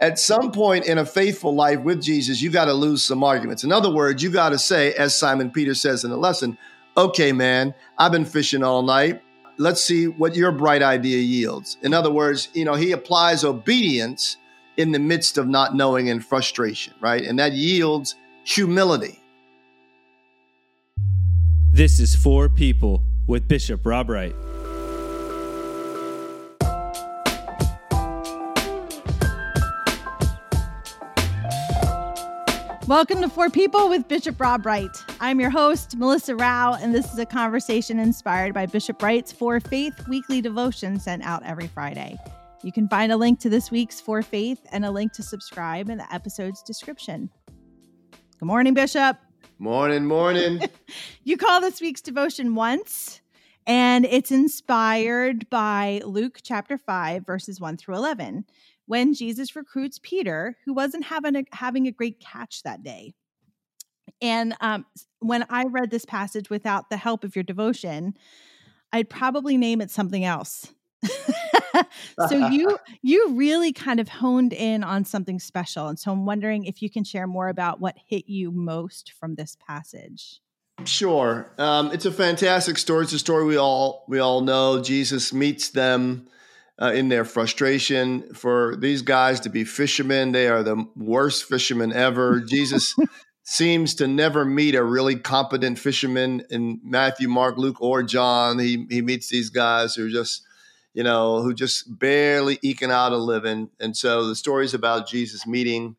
at some point in a faithful life with Jesus, you got to lose some arguments. In other words, you got to say, as Simon Peter says in the lesson, okay, man, I've been fishing all night. Let's see what your bright idea yields. In other words, you know, he applies obedience in the midst of not knowing and frustration, right? And that yields humility. This is For People with Bishop Rob Wright. Welcome to For People with Bishop Rob Wright. I'm your host, Melissa Rao, and this is a conversation inspired by Bishop Wright's For Faith weekly devotion sent out every Friday. You can find a link to this week's For Faith and a link to subscribe in the episode's description. Good morning, Bishop. Morning, morning. you call this week's devotion once, and it's inspired by Luke chapter 5, verses 1 through 11 when Jesus recruits Peter, who wasn't having a, having a great catch that day. And um, when I read this passage without the help of your devotion, I'd probably name it something else. so you you really kind of honed in on something special. And so i'm wondering if you can share more about what hit you most from this passage. Sure. Um, it's a fantastic story. It's a story we all we all know. Jesus meets them uh, in their frustration for these guys to be fishermen. They are the worst fishermen ever. Jesus seems to never meet a really competent fisherman in Matthew, Mark, Luke, or John. He he meets these guys who are just you know who just barely eking out a living. And so the stories about Jesus meeting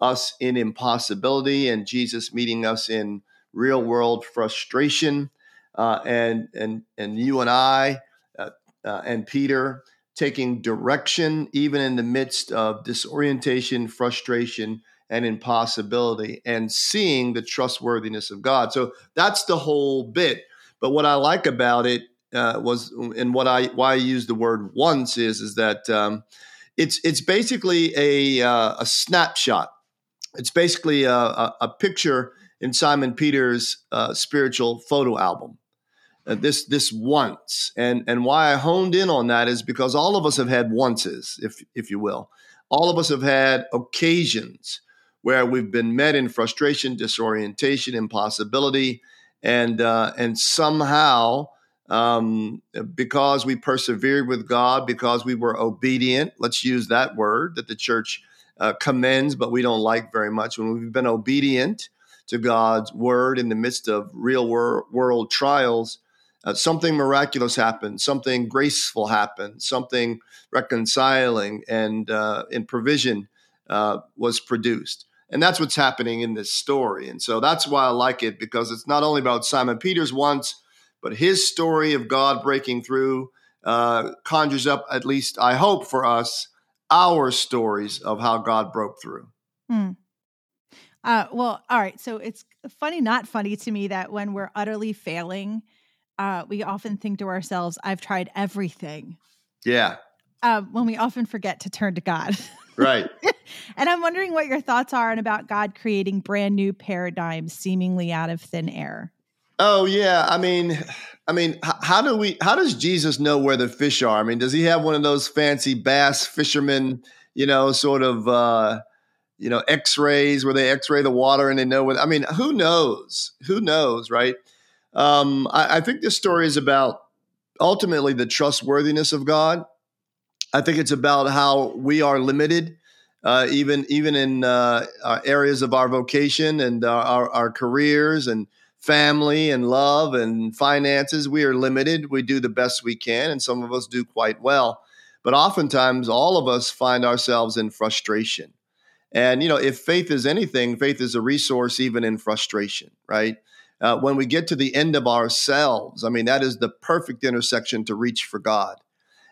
us in impossibility and Jesus meeting us in real world frustration. Uh, and and and you and I uh, uh, and Peter taking direction, even in the midst of disorientation, frustration, and impossibility, and seeing the trustworthiness of God. So that's the whole bit. But what I like about it uh, was, and what I why I use the word once is, is that um, it's it's basically a uh, a snapshot. It's basically a, a, a, picture in Simon Peter's uh, spiritual photo album uh, this this once. And and why i honed in on that is because all of us have had onces if if you will. All of us have had occasions where we've been met in frustration disorientation impossibility and uh, and somehow um, because we persevered with god because we were obedient let's use that word that the church uh, commends but we don't like very much when we've been obedient to god's word in the midst of real wor- world trials uh, something miraculous happened, something graceful happened, something reconciling and uh, in provision uh, was produced. And that's what's happening in this story. And so that's why I like it because it's not only about Simon Peter's once, but his story of God breaking through uh, conjures up, at least I hope for us, our stories of how God broke through. Hmm. Uh, well, all right. So it's funny, not funny to me that when we're utterly failing, uh, we often think to ourselves, I've tried everything. Yeah. Uh, when we often forget to turn to God. Right. and I'm wondering what your thoughts are and about God creating brand new paradigms seemingly out of thin air. Oh yeah, I mean, I mean, how do we? How does Jesus know where the fish are? I mean, does he have one of those fancy bass fishermen, you know, sort of, uh, you know, X-rays where they X-ray the water and they know what? I mean, who knows? Who knows, right? Um, I, I think this story is about ultimately the trustworthiness of God. I think it's about how we are limited, uh, even even in uh, areas of our vocation and our, our careers and family and love and finances. We are limited. We do the best we can, and some of us do quite well. But oftentimes, all of us find ourselves in frustration. And you know, if faith is anything, faith is a resource even in frustration, right? Uh, when we get to the end of ourselves, I mean, that is the perfect intersection to reach for God.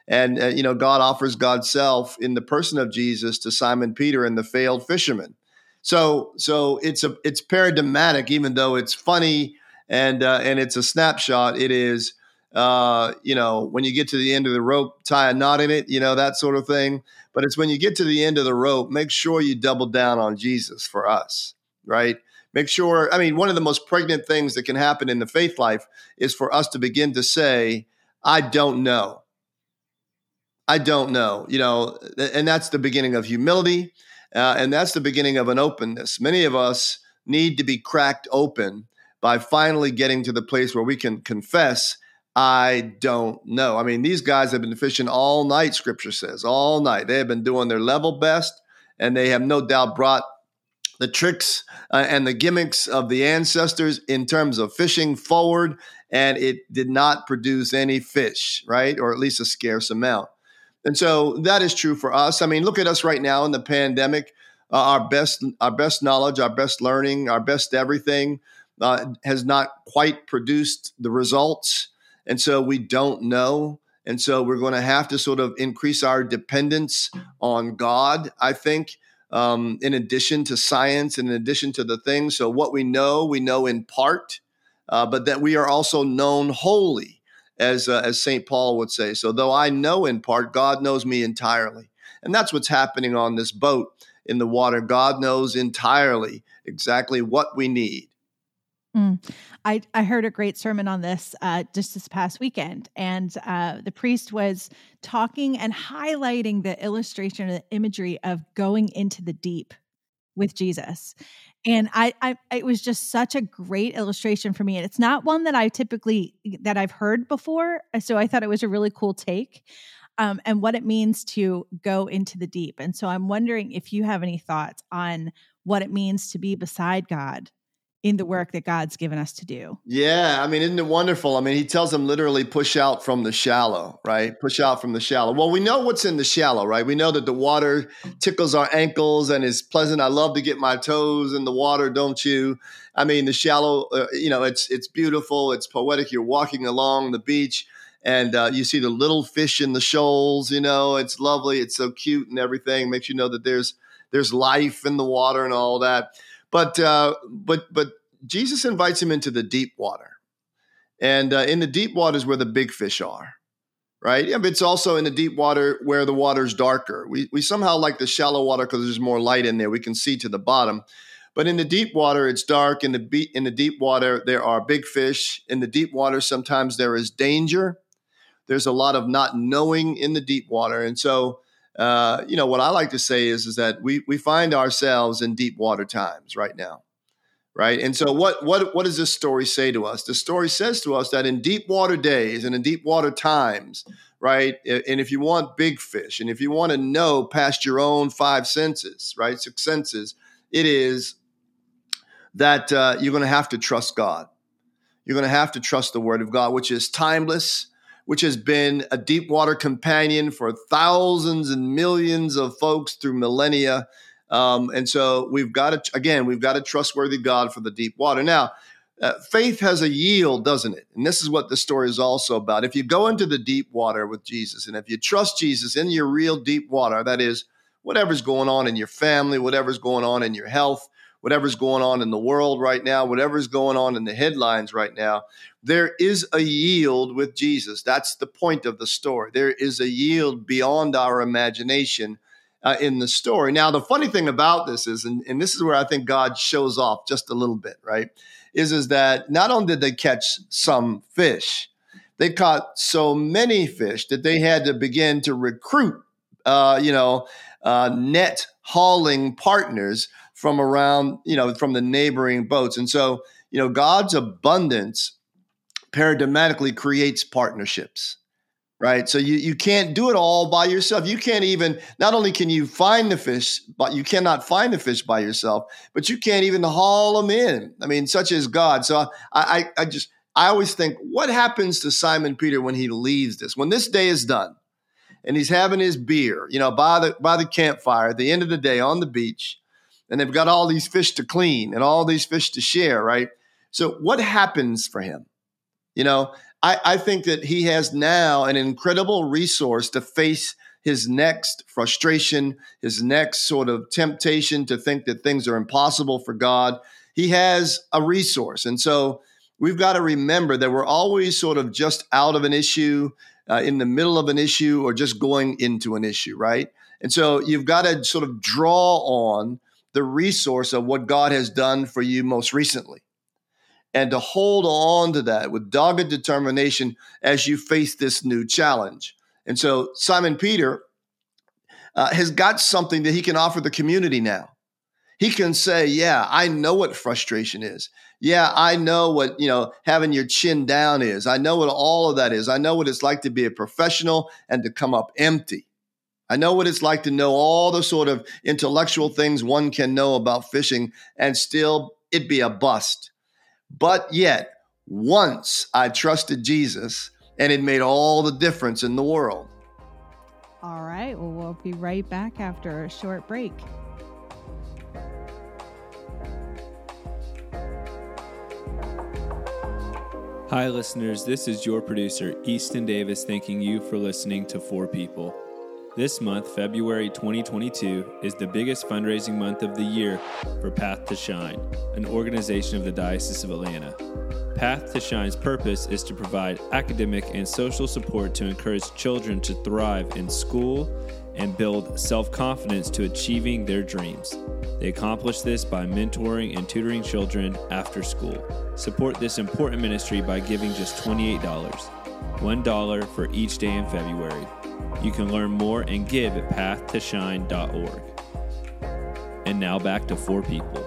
And, uh, you know, God offers God's self in the person of Jesus to Simon Peter and the failed fisherman. So, so it's a it's paradigmatic, even though it's funny and uh, and it's a snapshot. It is, uh, you know, when you get to the end of the rope, tie a knot in it, you know, that sort of thing. But it's when you get to the end of the rope, make sure you double down on Jesus for us, right? Make sure i mean one of the most pregnant things that can happen in the faith life is for us to begin to say i don't know I don't know. You know, and that's the beginning of humility, uh, and that's the beginning of an openness. Many of us need to be cracked open by finally getting to the place where we can confess, I don't know. I mean, these guys have been fishing all night, scripture says, all night. They have been doing their level best, and they have no doubt brought the tricks uh, and the gimmicks of the ancestors in terms of fishing forward, and it did not produce any fish, right? Or at least a scarce amount. And so that is true for us. I mean, look at us right now in the pandemic. Uh, our best, our best knowledge, our best learning, our best everything uh, has not quite produced the results. And so we don't know. And so we're going to have to sort of increase our dependence on God, I think, um, in addition to science, in addition to the things. So what we know, we know in part, uh, but that we are also known wholly, as, uh, as St. Paul would say. So though I know in part, God knows me entirely. And that's what's happening on this boat in the water. God knows entirely exactly what we need. Mm. I, I heard a great sermon on this uh, just this past weekend, and uh, the priest was talking and highlighting the illustration or the imagery of going into the deep with Jesus. And I, I, it was just such a great illustration for me. And it's not one that I typically that I've heard before, so I thought it was a really cool take. Um, and what it means to go into the deep. And so I'm wondering if you have any thoughts on what it means to be beside God in the work that God's given us to do. Yeah, I mean, isn't it wonderful? I mean, he tells them literally push out from the shallow, right? Push out from the shallow. Well, we know what's in the shallow, right? We know that the water tickles our ankles and is pleasant. I love to get my toes in the water, don't you? I mean, the shallow, uh, you know, it's it's beautiful, it's poetic. You're walking along the beach and uh, you see the little fish in the shoals, you know, it's lovely, it's so cute and everything. Makes you know that there's there's life in the water and all that. But uh, but but Jesus invites him into the deep water, and uh, in the deep water is where the big fish are, right? Yeah, it's also in the deep water where the water's darker. We we somehow like the shallow water because there's more light in there. We can see to the bottom. But in the deep water, it's dark. In the be- in the deep water, there are big fish. In the deep water, sometimes there is danger. There's a lot of not knowing in the deep water, and so uh, you know, what I like to say is, is that we, we find ourselves in deep water times right now. Right. And so what, what, what does this story say to us? The story says to us that in deep water days and in deep water times, right. And if you want big fish and if you want to know past your own five senses, right, six senses, it is that uh, you're going to have to trust God. You're going to have to trust the word of God, which is timeless, which has been a deep water companion for thousands and millions of folks through millennia. Um, and so we've got to, again, we've got a trustworthy God for the deep water. Now, uh, faith has a yield, doesn't it? And this is what the story is also about. If you go into the deep water with Jesus, and if you trust Jesus in your real deep water, that is, whatever's going on in your family, whatever's going on in your health, whatever's going on in the world right now, whatever's going on in the headlines right now, there is a yield with Jesus. That's the point of the story. There is a yield beyond our imagination uh, in the story. Now, the funny thing about this is, and, and this is where I think God shows off just a little bit, right? Is is that not only did they catch some fish, they caught so many fish that they had to begin to recruit, uh, you know, uh, net hauling partners from around, you know, from the neighboring boats. And so, you know, God's abundance paradigmatically creates partnerships right? So you, you can't do it all by yourself. You can't even not only can you find the fish but you cannot find the fish by yourself but you can't even haul them in. I mean such as god. So i i, I just i always think what happens to simon peter when he leaves this? When this day is done and he's having his beer you know by the by the campfire at the end of the day on the beach and they've got all these fish to clean and all these fish to share, right? So what happens for him? You know, I, I think that he has now an incredible resource to face his next frustration, his next sort of temptation to think that things are impossible for God. He has a resource. And so we've got to remember that we're always sort of just out of an issue, uh, in the middle of an issue, or just going into an issue, right? And so you've got to sort of draw on the resource of what God has done for you most recently. And to hold on to that with dogged determination as you face this new challenge. And so Simon Peter uh, has got something that he can offer the community now. He can say, Yeah, I know what frustration is. Yeah, I know what, you know, having your chin down is. I know what all of that is. I know what it's like to be a professional and to come up empty. I know what it's like to know all the sort of intellectual things one can know about fishing and still it'd be a bust. But yet, once I trusted Jesus and it made all the difference in the world. All right. Well, we'll be right back after a short break. Hi, listeners. This is your producer, Easton Davis, thanking you for listening to For People. This month, February 2022, is the biggest fundraising month of the year for Path to Shine, an organization of the Diocese of Atlanta. Path to Shine's purpose is to provide academic and social support to encourage children to thrive in school and build self confidence to achieving their dreams. They accomplish this by mentoring and tutoring children after school. Support this important ministry by giving just $28, $1 for each day in February. You can learn more and give at pathtoshine.org. And now back to For People.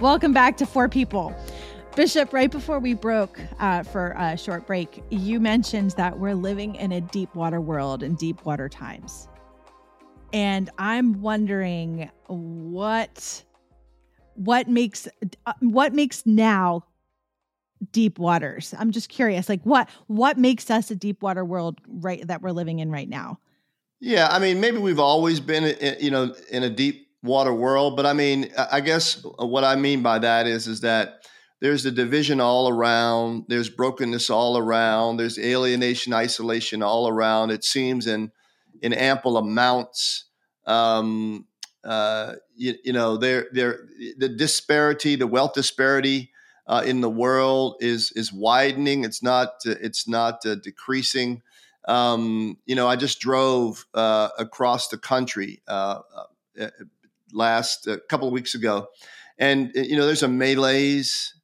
Welcome back to For People. Bishop, right before we broke uh, for a short break, you mentioned that we're living in a deep water world and deep water times. And I'm wondering what what makes uh, what makes now deep waters. I'm just curious, like what what makes us a deep water world right that we're living in right now? Yeah, I mean, maybe we've always been, you know, in a deep water world. But I mean, I guess what I mean by that is is that there's a division all around. There's brokenness all around. There's alienation, isolation all around. It seems in in ample amounts. Um, uh, you, you, know, there there the disparity, the wealth disparity uh, in the world is is widening. It's not it's not uh, decreasing. Um, you know, I just drove uh, across the country uh, uh, last a couple of weeks ago, and you know there's a malaise.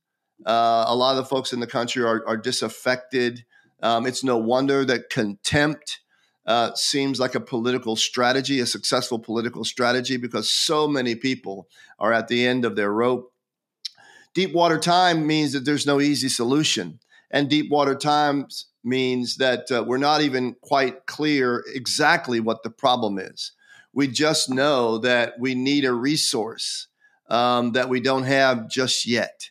A lot of the folks in the country are, are disaffected. Um, it's no wonder that contempt uh, seems like a political strategy, a successful political strategy, because so many people are at the end of their rope. Deep water time means that there's no easy solution. And deep water times means that uh, we're not even quite clear exactly what the problem is. We just know that we need a resource um, that we don't have just yet.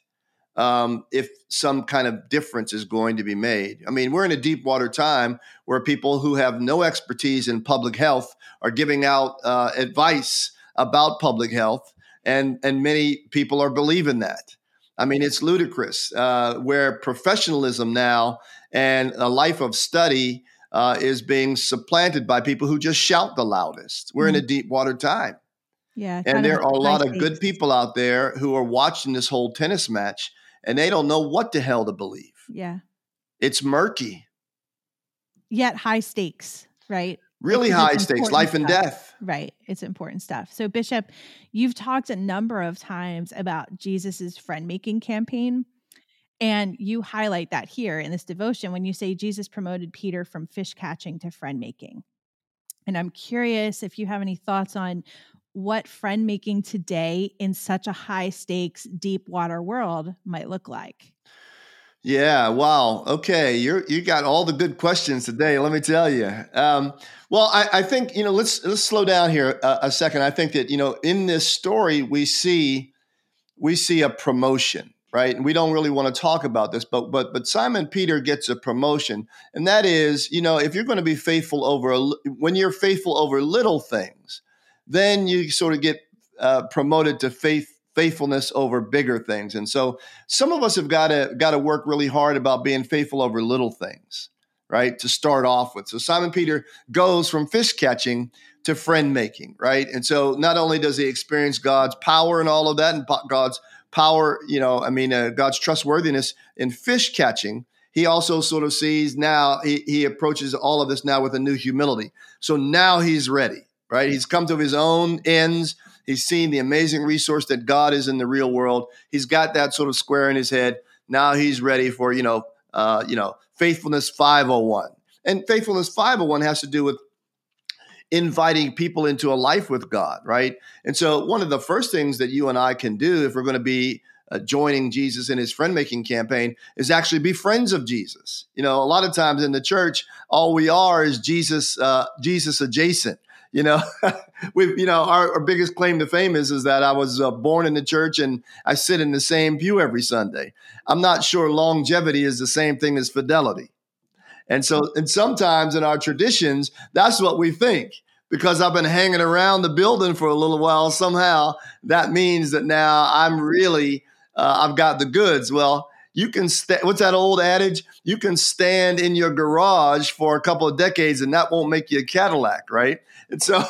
Um, if some kind of difference is going to be made. I mean, we're in a deep water time where people who have no expertise in public health are giving out uh, advice about public health, and and many people are believing that. I mean, it's ludicrous uh, where professionalism now and a life of study uh, is being supplanted by people who just shout the loudest. We're mm-hmm. in a deep water time. Yeah. And there are a lot of good people out there who are watching this whole tennis match and they don't know what the hell to believe. Yeah. It's murky. Yet high stakes, right? Really high stakes, life and stuff. death. Right. It's important stuff. So, Bishop, you've talked a number of times about Jesus's friend making campaign. And you highlight that here in this devotion when you say Jesus promoted Peter from fish catching to friend making. And I'm curious if you have any thoughts on what friend making today in such a high stakes, deep water world might look like. Yeah. Wow. Okay. You're you got all the good questions today. Let me tell you. Um, well, I, I, think you know. Let's let's slow down here a, a second. I think that you know in this story we see we see a promotion right? And we don't really want to talk about this, but but but Simon Peter gets a promotion, and that is, you know, if you're going to be faithful over a, when you're faithful over little things, then you sort of get uh, promoted to faith faithfulness over bigger things. And so some of us have got to got to work really hard about being faithful over little things, right? To start off with. So Simon Peter goes from fish catching to friend making, right? And so not only does he experience God's power and all of that and God's power, you know, I mean, uh, God's trustworthiness in fish catching, he also sort of sees now, he, he approaches all of this now with a new humility. So now he's ready, right? He's come to his own ends. He's seen the amazing resource that God is in the real world. He's got that sort of square in his head. Now he's ready for, you know, uh, you know, faithfulness 501. And faithfulness 501 has to do with inviting people into a life with God, right? And so, one of the first things that you and I can do if we're going to be uh, joining Jesus in his friend making campaign is actually be friends of Jesus. You know, a lot of times in the church, all we are is Jesus, uh, Jesus adjacent. You know, we, you know, our, our, biggest claim to fame is is that I was uh, born in the church and I sit in the same pew every Sunday. I'm not sure longevity is the same thing as fidelity. And so, and sometimes in our traditions, that's what we think. Because I've been hanging around the building for a little while, somehow that means that now I'm really, uh, I've got the goods. Well, you can st- what's that old adage? You can stand in your garage for a couple of decades and that won't make you a Cadillac, right? And so,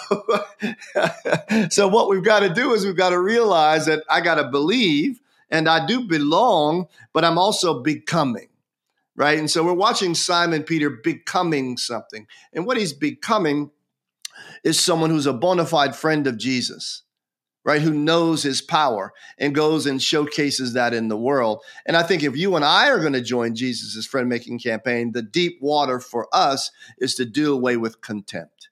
so what we've got to do is we've got to realize that I got to believe and I do belong, but I'm also becoming right? And so we're watching Simon Peter becoming something. And what he's becoming is someone who's a bona fide friend of Jesus, right? Who knows his power and goes and showcases that in the world. And I think if you and I are going to join Jesus' friend making campaign, the deep water for us is to do away with contempt.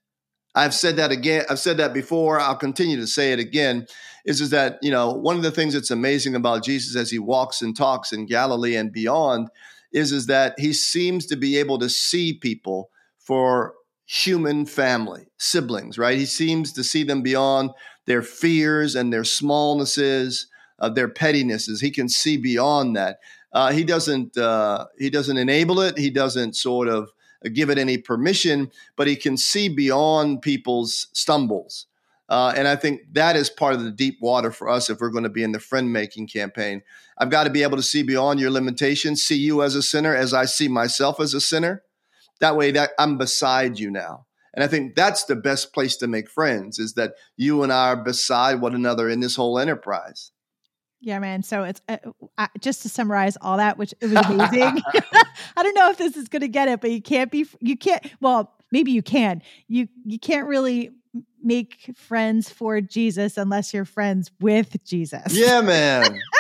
I've said that again. I've said that before. I'll continue to say it again. Is is that you know one of the things that's amazing about Jesus as he walks and talks in Galilee and beyond is is that he seems to be able to see people for human family, siblings, right? He seems to see them beyond their fears and their smallnesses, uh, their pettinesses. He can see beyond that. Uh, he doesn't. Uh, he doesn't enable it. He doesn't sort of give it any permission, but he can see beyond people's stumbles. Uh, and I think that is part of the deep water for us if we're going to be in the friend making campaign. I've got to be able to see beyond your limitations, see you as a sinner as I see myself as a sinner. That way that I'm beside you now. And I think that's the best place to make friends is that you and I are beside one another in this whole enterprise. Yeah, man. So it's uh, uh, just to summarize all that, which it was amazing. I don't know if this is going to get it, but you can't be, you can't, well, maybe you can. You, you can't really make friends for Jesus unless you're friends with Jesus. Yeah, man.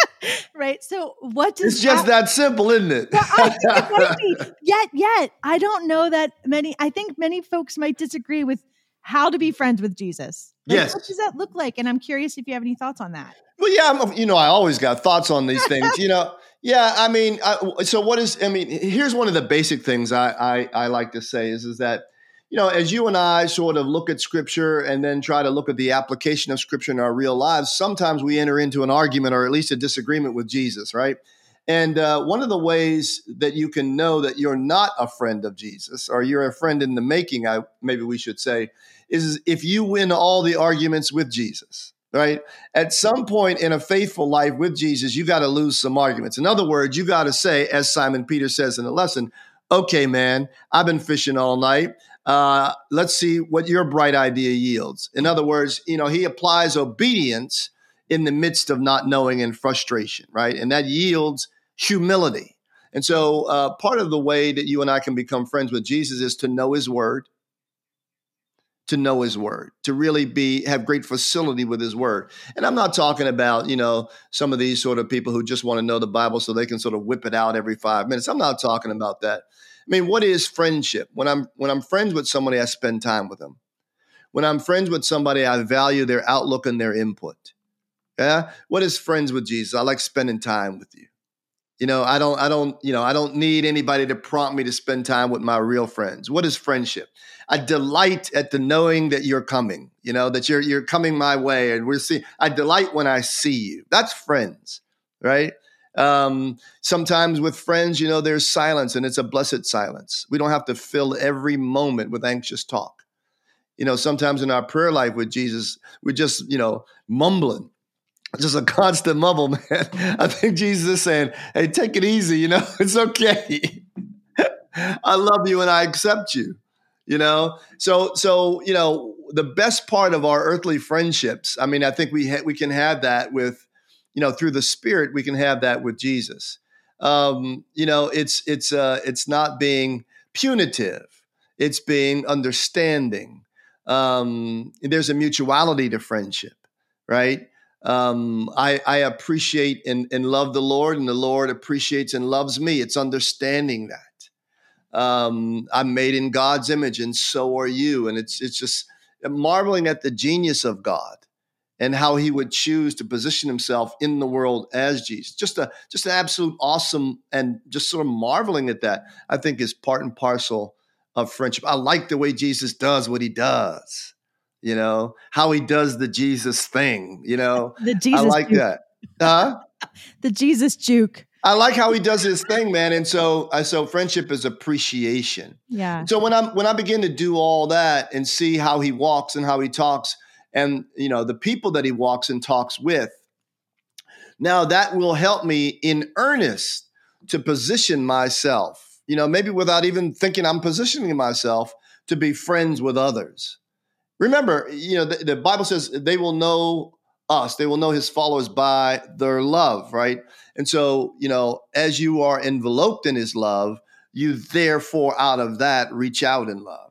right. So what does It's just that, that simple, isn't it? well, I think it might be. Yet, yet, I don't know that many I think many folks might disagree with how to be friends with Jesus. Like, yes. What does that look like? And I'm curious if you have any thoughts on that. Well, yeah, I'm, you know, I always got thoughts on these things. you know, yeah, I mean, I, so what is? I mean, here's one of the basic things I, I I like to say is is that you know, as you and I sort of look at scripture and then try to look at the application of scripture in our real lives, sometimes we enter into an argument or at least a disagreement with Jesus, right? And uh, one of the ways that you can know that you're not a friend of Jesus or you're a friend in the making, I, maybe we should say, is if you win all the arguments with Jesus, right? At some point in a faithful life with Jesus, you got to lose some arguments. In other words, you got to say, as Simon Peter says in the lesson, okay, man, I've been fishing all night. Uh, let's see what your bright idea yields. In other words, you know, he applies obedience in the midst of not knowing and frustration, right? And that yields humility. And so, uh, part of the way that you and I can become friends with Jesus is to know His Word, to know His Word, to really be have great facility with His Word. And I'm not talking about you know some of these sort of people who just want to know the Bible so they can sort of whip it out every five minutes. I'm not talking about that. I mean, what is friendship? When I'm when I'm friends with somebody, I spend time with them. When I'm friends with somebody, I value their outlook and their input. Yeah. What is friends with Jesus? I like spending time with you. You know, I don't, I don't, you know, I don't need anybody to prompt me to spend time with my real friends. What is friendship? I delight at the knowing that you're coming, you know, that you're you're coming my way and we're seeing I delight when I see you. That's friends, right? Um, sometimes with friends, you know, there's silence and it's a blessed silence. We don't have to fill every moment with anxious talk. You know, sometimes in our prayer life with Jesus, we're just, you know, mumbling. Just a constant mumble, man. I think Jesus is saying, hey, take it easy, you know, it's okay. I love you and I accept you you know so so you know the best part of our earthly friendships i mean i think we ha- we can have that with you know through the spirit we can have that with jesus um, you know it's it's uh, it's not being punitive it's being understanding um, there's a mutuality to friendship right Um, I, I appreciate and, and love the Lord, and the Lord appreciates and loves me. It's understanding that. Um, I'm made in God's image, and so are you. And it's it's just marveling at the genius of God and how He would choose to position Himself in the world as Jesus. Just a just an absolute awesome and just sort of marveling at that. I think is part and parcel of friendship. I like the way Jesus does what He does you know, how he does the Jesus thing, you know. The Jesus I like juke. that. Huh? The Jesus juke. I like how he does his thing, man. And so uh, so friendship is appreciation. Yeah. So when I'm when I begin to do all that and see how he walks and how he talks and you know the people that he walks and talks with, now that will help me in earnest to position myself, you know, maybe without even thinking I'm positioning myself to be friends with others. Remember, you know, the, the Bible says they will know us, they will know his followers by their love, right? And so, you know, as you are enveloped in his love, you therefore out of that reach out in love.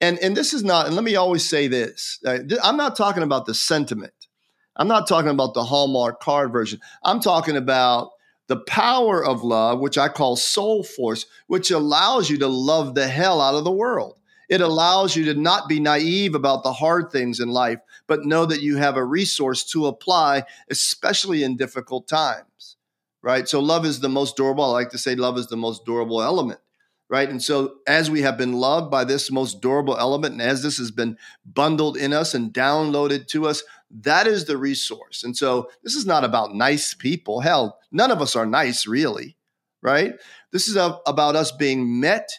And and this is not, and let me always say this. uh, I'm not talking about the sentiment. I'm not talking about the Hallmark card version. I'm talking about the power of love, which I call soul force, which allows you to love the hell out of the world. It allows you to not be naive about the hard things in life, but know that you have a resource to apply, especially in difficult times, right? So, love is the most durable. I like to say love is the most durable element, right? And so, as we have been loved by this most durable element, and as this has been bundled in us and downloaded to us, that is the resource. And so, this is not about nice people. Hell, none of us are nice, really, right? This is a, about us being met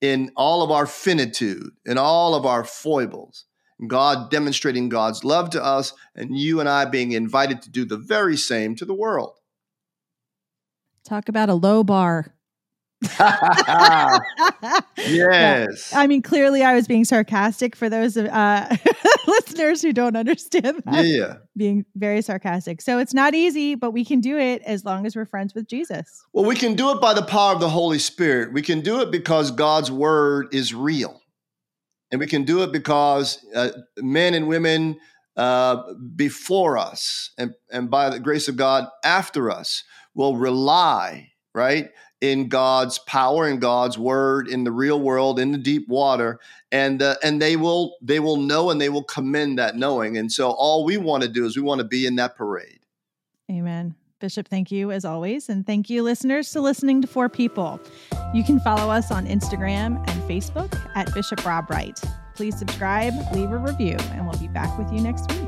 in all of our finitude, in all of our foibles. God demonstrating God's love to us, and you and I being invited to do the very same to the world. Talk about a low bar. Yes. I mean, clearly I was being sarcastic for those uh, listeners who don't understand that. Yeah. Being very sarcastic. So it's not easy, but we can do it as long as we're friends with Jesus. Well, we can do it by the power of the Holy Spirit. We can do it because God's word is real. And we can do it because uh, men and women uh, before us and, and by the grace of God after us will rely, right, in God's power and God's word in the real world, in the deep water. And, uh, and they will they will know and they will commend that knowing. And so all we want to do is we want to be in that parade. Amen. Bishop, thank you as always. And thank you, listeners, to listening to For People. You can follow us on Instagram and Facebook at Bishop Rob Wright. Please subscribe, leave a review, and we'll be back with you next week.